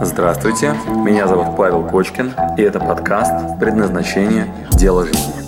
Здравствуйте, меня зовут Павел Кочкин, и это подкаст «Предназначение. Дело жизни».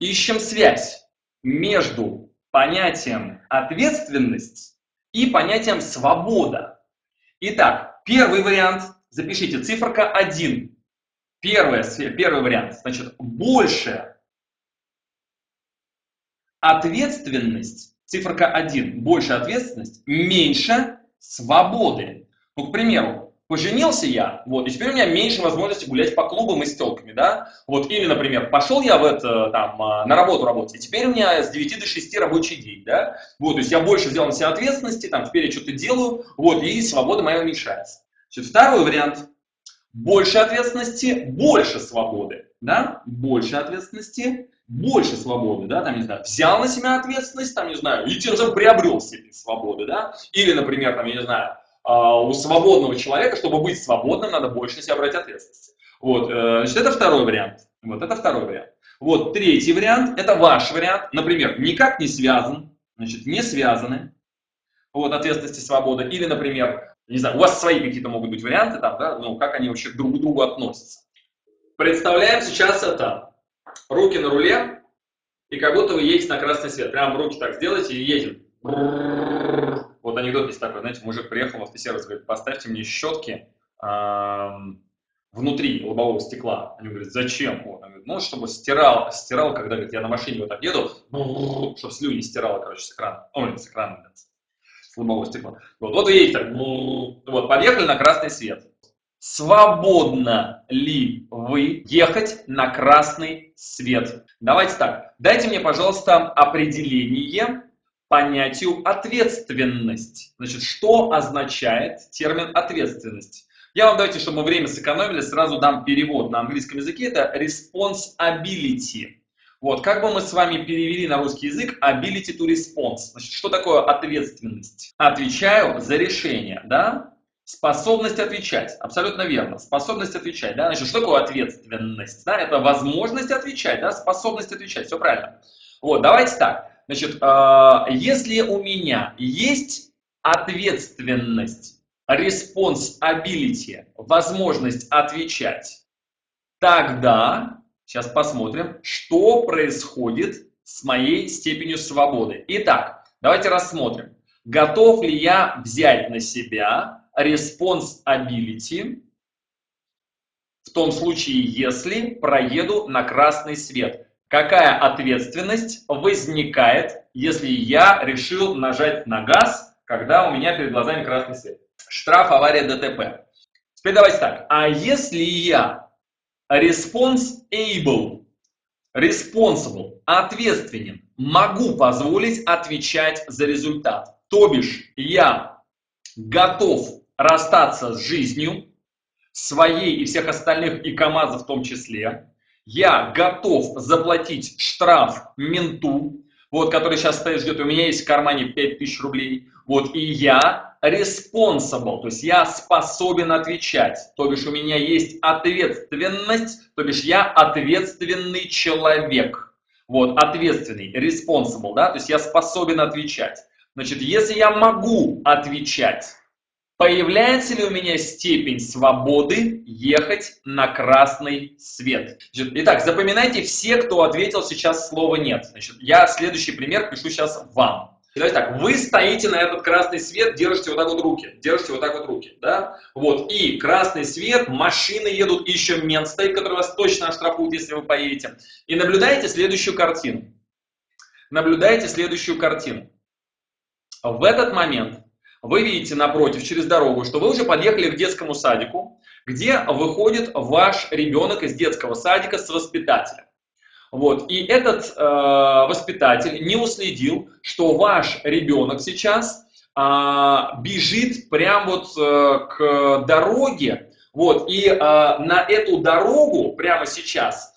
Ищем связь между понятием ответственность и понятием свобода. Итак, первый вариант, запишите, циферка 1. Первое, первый вариант, значит, больше ответственность, циферка 1, больше ответственность, меньше свободы. Ну, к примеру, поженился я, вот, и теперь у меня меньше возможности гулять по клубам и с телками, да, вот, или, например, пошел я в это, там, а, на работу работать, и теперь у меня с 9 до 6 рабочий день, да, вот, то есть я больше взял на себя ответственности, там, теперь я что-то делаю, вот, и свобода моя уменьшается. Значит, второй вариант, больше ответственности, больше свободы, да, больше ответственности, больше свободы, да, там, не знаю, взял на себя ответственность, там, не знаю, и тем самым приобрел степень свободы, да, или, например, там, я не знаю, а, у свободного человека, чтобы быть свободным, надо больше на себя брать ответственность. Вот, э, значит, это второй вариант. Вот, это второй вариант. Вот, третий вариант, это ваш вариант, например, никак не связан, значит, не связаны, вот, ответственности, свобода, или, например, не знаю, у вас свои какие-то могут быть варианты там, да, ну, как они вообще друг к другу относятся. Представляем сейчас это. Руки на руле, и как будто вы едете на красный свет. Прям руки так сделайте и едем. Вот анекдот есть такой, знаете, мужик приехал в автосервис, говорит, поставьте мне щетки внутри лобового стекла. Они говорят, зачем? Он говорит, ну, чтобы стирал, стирал, когда говорит, я на машине вот так еду, чтобы слюни стирала, короче, с экрана. Ой, с экрана, лобового стекла. Вот, вот едете так, вот, подъехали на красный свет. Свободно ли вы ехать на красный свет? Давайте так, дайте мне, пожалуйста, определение понятию ответственность. Значит, что означает термин ответственность? Я вам давайте, чтобы мы время сэкономили, сразу дам перевод на английском языке. Это responsibility. Вот, как бы мы с вами перевели на русский язык ability to response. Значит, что такое ответственность? Отвечаю за решение, да? Способность отвечать. Абсолютно верно. Способность отвечать, да? Значит, что такое ответственность? Да, это возможность отвечать, да? Способность отвечать. Все правильно. Вот, давайте так. Значит, э, если у меня есть ответственность, responsibility, возможность отвечать, тогда Сейчас посмотрим, что происходит с моей степенью свободы. Итак, давайте рассмотрим. Готов ли я взять на себя responsibility в том случае, если проеду на красный свет? Какая ответственность возникает, если я решил нажать на газ, когда у меня перед глазами красный свет? Штраф, авария, ДТП. Теперь давайте так. А если я responsible, responsible, ответственен, могу позволить отвечать за результат. То бишь, я готов расстаться с жизнью, своей и всех остальных, и КАМАЗа в том числе. Я готов заплатить штраф менту, вот, который сейчас стоит, ждет, у меня есть в кармане 5000 рублей, вот, и я responsible, то есть я способен отвечать, то бишь у меня есть ответственность, то бишь я ответственный человек. Вот, ответственный, responsible, да, то есть я способен отвечать. Значит, если я могу отвечать, появляется ли у меня степень свободы ехать на красный свет? Значит, итак, запоминайте все, кто ответил сейчас слово «нет». Значит, я следующий пример пишу сейчас вам. Давайте так, вы стоите на этот красный свет, держите вот так вот руки, держите вот так вот руки, да? Вот, и красный свет, машины едут, и еще мент стоит, который вас точно оштрафует, если вы поедете. И наблюдаете следующую картину. Наблюдаете следующую картину. В этот момент вы видите напротив, через дорогу, что вы уже подъехали к детскому садику, где выходит ваш ребенок из детского садика с воспитателем. Вот. И этот э, воспитатель не уследил, что ваш ребенок сейчас э, бежит прямо вот э, к дороге, вот, и э, на эту дорогу прямо сейчас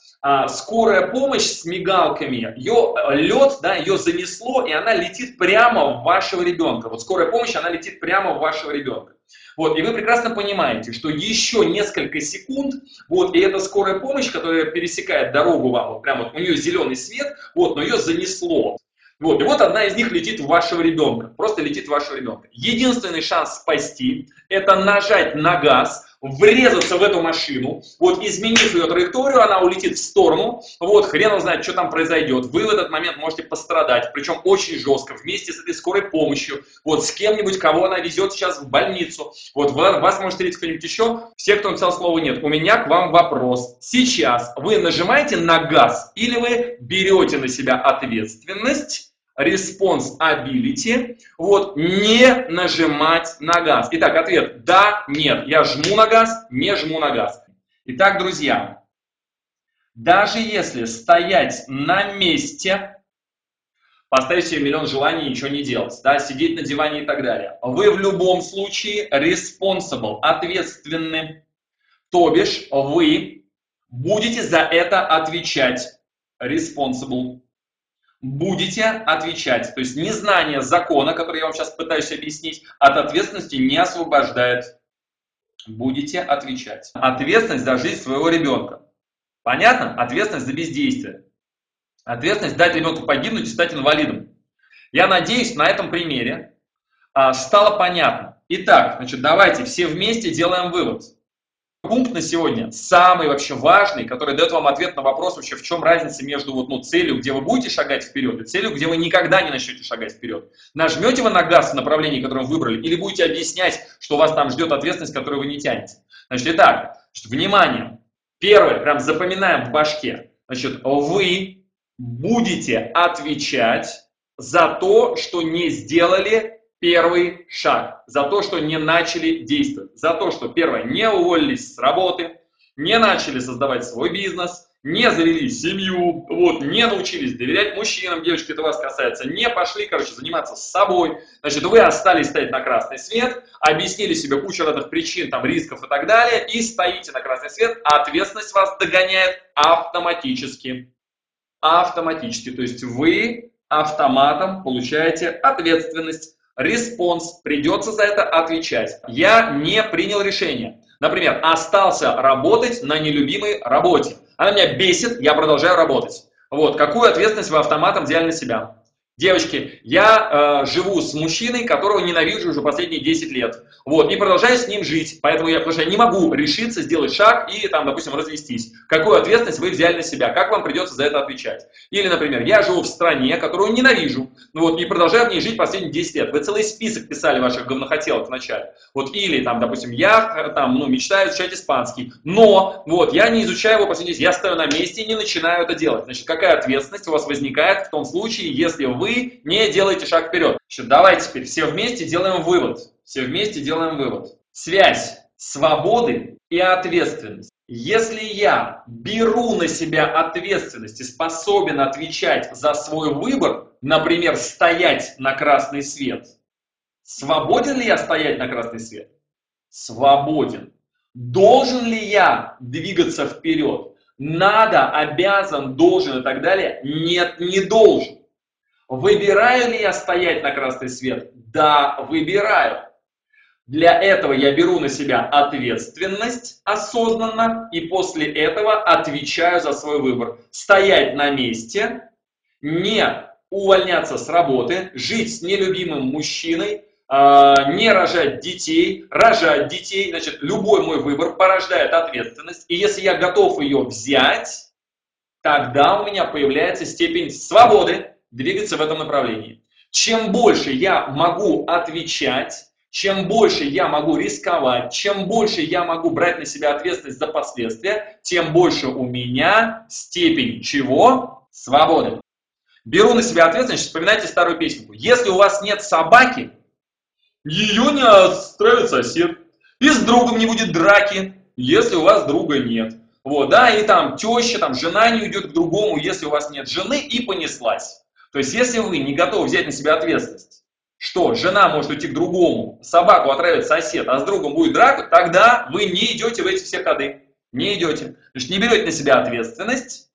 скорая помощь с мигалками, ее э, лед, да, ее занесло, и она летит прямо в вашего ребенка. Вот скорая помощь, она летит прямо в вашего ребенка. Вот, и вы прекрасно понимаете, что еще несколько секунд, вот, и эта скорая помощь, которая пересекает дорогу вам, вот прямо вот у нее зеленый свет, вот, но ее занесло. Вот, и вот одна из них летит в вашего ребенка, просто летит в вашего ребенка. Единственный шанс спасти – это нажать на газ, врезаться в эту машину, вот изменив ее траекторию, она улетит в сторону, вот хрен он знает, что там произойдет. Вы в этот момент можете пострадать, причем очень жестко, вместе с этой скорой помощью, вот с кем-нибудь, кого она везет сейчас в больницу, вот вас может встретить кто-нибудь еще, все, кто написал слово нет. У меня к вам вопрос. Сейчас вы нажимаете на газ или вы берете на себя ответственность responsibility, вот, не нажимать на газ. Итак, ответ да, нет. Я жму на газ, не жму на газ. Итак, друзья, даже если стоять на месте, поставить себе миллион желаний ничего не делать, да, сидеть на диване и так далее, вы в любом случае responsible, ответственны. То бишь, вы будете за это отвечать. Responsible будете отвечать. То есть незнание закона, который я вам сейчас пытаюсь объяснить, от ответственности не освобождает. Будете отвечать. Ответственность за жизнь своего ребенка. Понятно? Ответственность за бездействие. Ответственность дать ребенку погибнуть и стать инвалидом. Я надеюсь, на этом примере а, стало понятно. Итак, значит, давайте все вместе делаем вывод пункт на сегодня, самый вообще важный, который дает вам ответ на вопрос вообще, в чем разница между вот, ну, целью, где вы будете шагать вперед, и целью, где вы никогда не начнете шагать вперед. Нажмете вы на газ в направлении, которое вы выбрали, или будете объяснять, что вас там ждет ответственность, которую вы не тянете. Значит, итак, значит, внимание. Первое, прям запоминаем в башке. Значит, вы будете отвечать за то, что не сделали первый шаг, за то, что не начали действовать, за то, что, первое, не уволились с работы, не начали создавать свой бизнес, не завели семью, вот, не научились доверять мужчинам, девочки, это вас касается, не пошли, короче, заниматься с собой, значит, вы остались стоять на красный свет, объяснили себе кучу разных причин, там, рисков и так далее, и стоите на красный свет, а ответственность вас догоняет автоматически. Автоматически, то есть вы автоматом получаете ответственность response, придется за это отвечать. Я не принял решение. Например, остался работать на нелюбимой работе. Она меня бесит, я продолжаю работать. Вот, какую ответственность вы автоматом взяли на себя? Девочки, я э, живу с мужчиной, которого ненавижу уже последние 10 лет. Вот, и продолжаю с ним жить. Поэтому я, потому что я не могу решиться сделать шаг и, там, допустим, развестись. Какую ответственность вы взяли на себя? Как вам придется за это отвечать? Или, например, я живу в стране, которую ненавижу, ну вот, и продолжаю в ней жить последние 10 лет. Вы целый список писали ваших говнохотелок вначале. Вот, или, там, допустим, я, э, там, ну, мечтаю изучать испанский, но, вот, я не изучаю его последние 10 я стою на месте и не начинаю это делать. Значит, какая ответственность у вас возникает в том случае, если вы вы не делаете шаг вперед. Значит, давайте теперь все вместе делаем вывод. Все вместе делаем вывод. Связь свободы и ответственности. Если я беру на себя ответственность и способен отвечать за свой выбор, например, стоять на красный свет, свободен ли я стоять на красный свет? Свободен. Должен ли я двигаться вперед? Надо, обязан, должен и так далее? Нет, не должен. Выбираю ли я стоять на красный свет? Да, выбираю. Для этого я беру на себя ответственность осознанно и после этого отвечаю за свой выбор. Стоять на месте, не увольняться с работы, жить с нелюбимым мужчиной, а, не рожать детей, рожать детей. Значит, любой мой выбор порождает ответственность. И если я готов ее взять, тогда у меня появляется степень свободы, двигаться в этом направлении. Чем больше я могу отвечать, чем больше я могу рисковать, чем больше я могу брать на себя ответственность за последствия, тем больше у меня степень чего? Свободы. Беру на себя ответственность, вспоминайте старую песенку. Если у вас нет собаки, ее не отстроит сосед. И с другом не будет драки, если у вас друга нет. Вот, да, и там теща, там жена не уйдет к другому, если у вас нет жены, и понеслась. То есть, если вы не готовы взять на себя ответственность, что жена может уйти к другому, собаку отравит сосед, а с другом будет драка, тогда вы не идете в эти все ходы. Не идете. Значит, не берете на себя ответственность,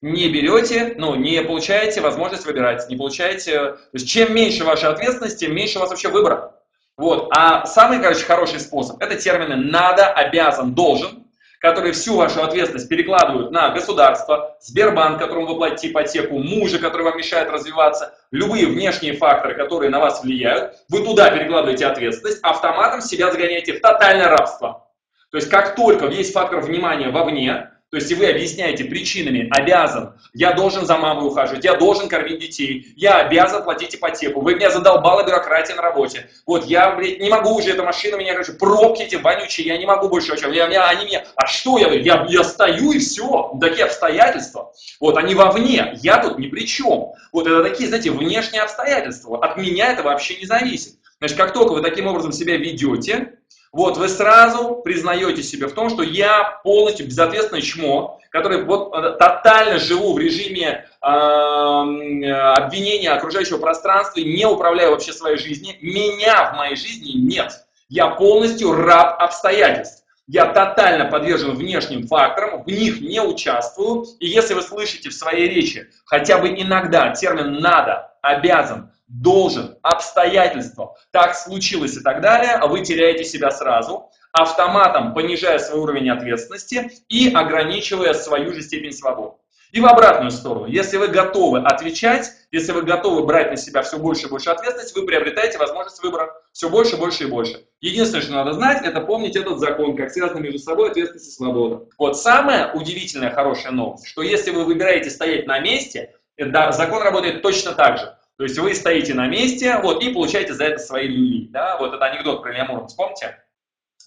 не берете, ну, не получаете возможность выбирать, не получаете... То есть чем меньше вашей ответственности, тем меньше у вас вообще выбора. Вот. А самый, короче, хороший способ – это термины «надо», «обязан», «должен», которые всю вашу ответственность перекладывают на государство, Сбербанк, которому вы платите ипотеку, мужа, который вам мешает развиваться, любые внешние факторы, которые на вас влияют, вы туда перекладываете ответственность, автоматом себя загоняете в тотальное рабство. То есть как только есть фактор внимания вовне, то есть, и вы объясняете причинами, обязан, я должен за мамой ухаживать, я должен кормить детей, я обязан платить ипотеку, вы меня задолбала бюрократия на работе, вот я, блядь, не могу уже, эта машина меня, короче, пробки эти вонючие, я не могу больше, вообще, я, я, они меня, а что я, я, я стою и все, такие обстоятельства, вот, они вовне, я тут ни при чем, вот, это такие, знаете, внешние обстоятельства, от меня это вообще не зависит. Значит, как только вы таким образом себя ведете, вот, вы сразу признаете себе в том, что я полностью безответственное чмо, который вот э, тотально живу в режиме э, обвинения окружающего пространства и не управляю вообще своей жизнью. Меня в моей жизни нет. Я полностью раб обстоятельств. Я тотально подвержен внешним факторам, в них не участвую. И если вы слышите в своей речи хотя бы иногда термин «надо», «обязан», должен, обстоятельства, так случилось и так далее, а вы теряете себя сразу, автоматом понижая свой уровень ответственности и ограничивая свою же степень свободы. И в обратную сторону, если вы готовы отвечать, если вы готовы брать на себя все больше и больше ответственности, вы приобретаете возможность выбора все больше, больше и больше. Единственное, что надо знать, это помнить этот закон, как связаны между собой ответственность и свобода. Вот самая удивительная, хорошая новость, что если вы выбираете стоять на месте, да, закон работает точно так же. То есть вы стоите на месте, вот, и получаете за это свои люли, да, вот это анекдот про Илья Муромец, помните?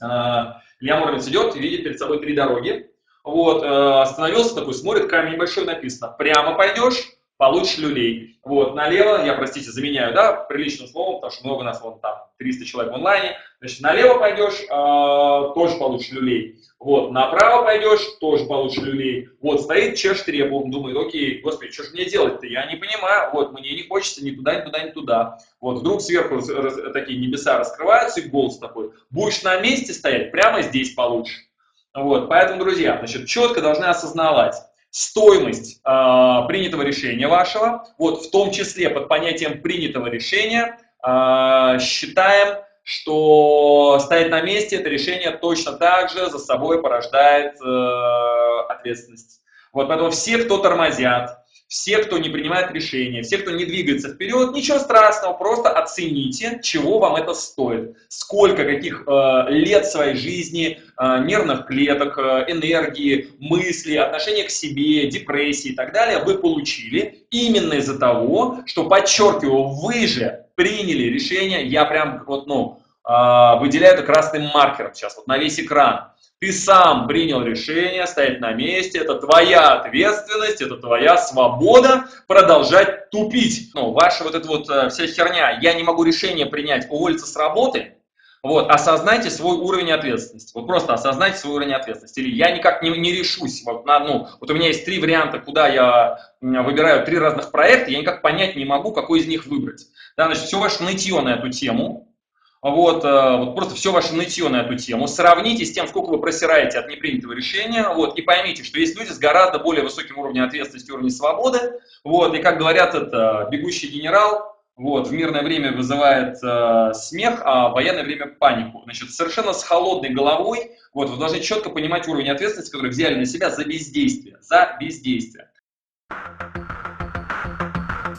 А, Илья Муромец идет и видит перед собой три дороги, вот, э, остановился такой, смотрит, камень небольшой написано, прямо пойдешь, получишь люлей. Вот, налево, я, простите, заменяю, да, приличным словом, потому что много нас вон там, 300 человек в онлайне. Значит, налево пойдешь, э, тоже получишь люлей. Вот, направо пойдешь, тоже получишь люлей. Вот, стоит, чешет репу, думает, окей, господи, что же мне делать-то? Я не понимаю, вот, мне не хочется ни туда, ни туда, ни туда. Вот, вдруг сверху такие небеса раскрываются, и голос такой, будешь на месте стоять, прямо здесь получишь. Вот, поэтому, друзья, значит, четко должны осознавать, стоимость э, принятого решения вашего, вот в том числе под понятием принятого решения, э, считаем, что стоять на месте это решение точно так же за собой порождает э, ответственность. Вот поэтому все, кто тормозят, все, кто не принимает решения, все, кто не двигается вперед, ничего страшного, просто оцените, чего вам это стоит. Сколько каких э, лет своей жизни, э, нервных клеток, э, энергии, мыслей, отношения к себе, депрессии и так далее вы получили именно из-за того, что, подчеркиваю, вы же приняли решение, я прям вот, ну, э, выделяю это красным маркером сейчас, вот на весь экран ты сам принял решение стоять на месте, это твоя ответственность, это твоя свобода продолжать тупить. Ну, ваша вот эта вот э, вся херня, я не могу решение принять, уволиться с работы, вот, осознайте свой уровень ответственности. Вот просто осознайте свой уровень ответственности. Или я никак не, не решусь. Вот, на, ну, вот у меня есть три варианта, куда я выбираю три разных проекта, я никак понять не могу, какой из них выбрать. Да, значит, все ваше нытье на эту тему, вот, э, вот просто все ваше нытье на эту тему. Сравните с тем, сколько вы просираете от непринятого решения, вот, и поймите, что есть люди с гораздо более высоким уровнем ответственности, уровнем свободы, вот, и как говорят, это бегущий генерал, вот, в мирное время вызывает э, смех, а в военное время панику. Значит, совершенно с холодной головой, вот, вы должны четко понимать уровень ответственности, который взяли на себя за бездействие, за бездействие.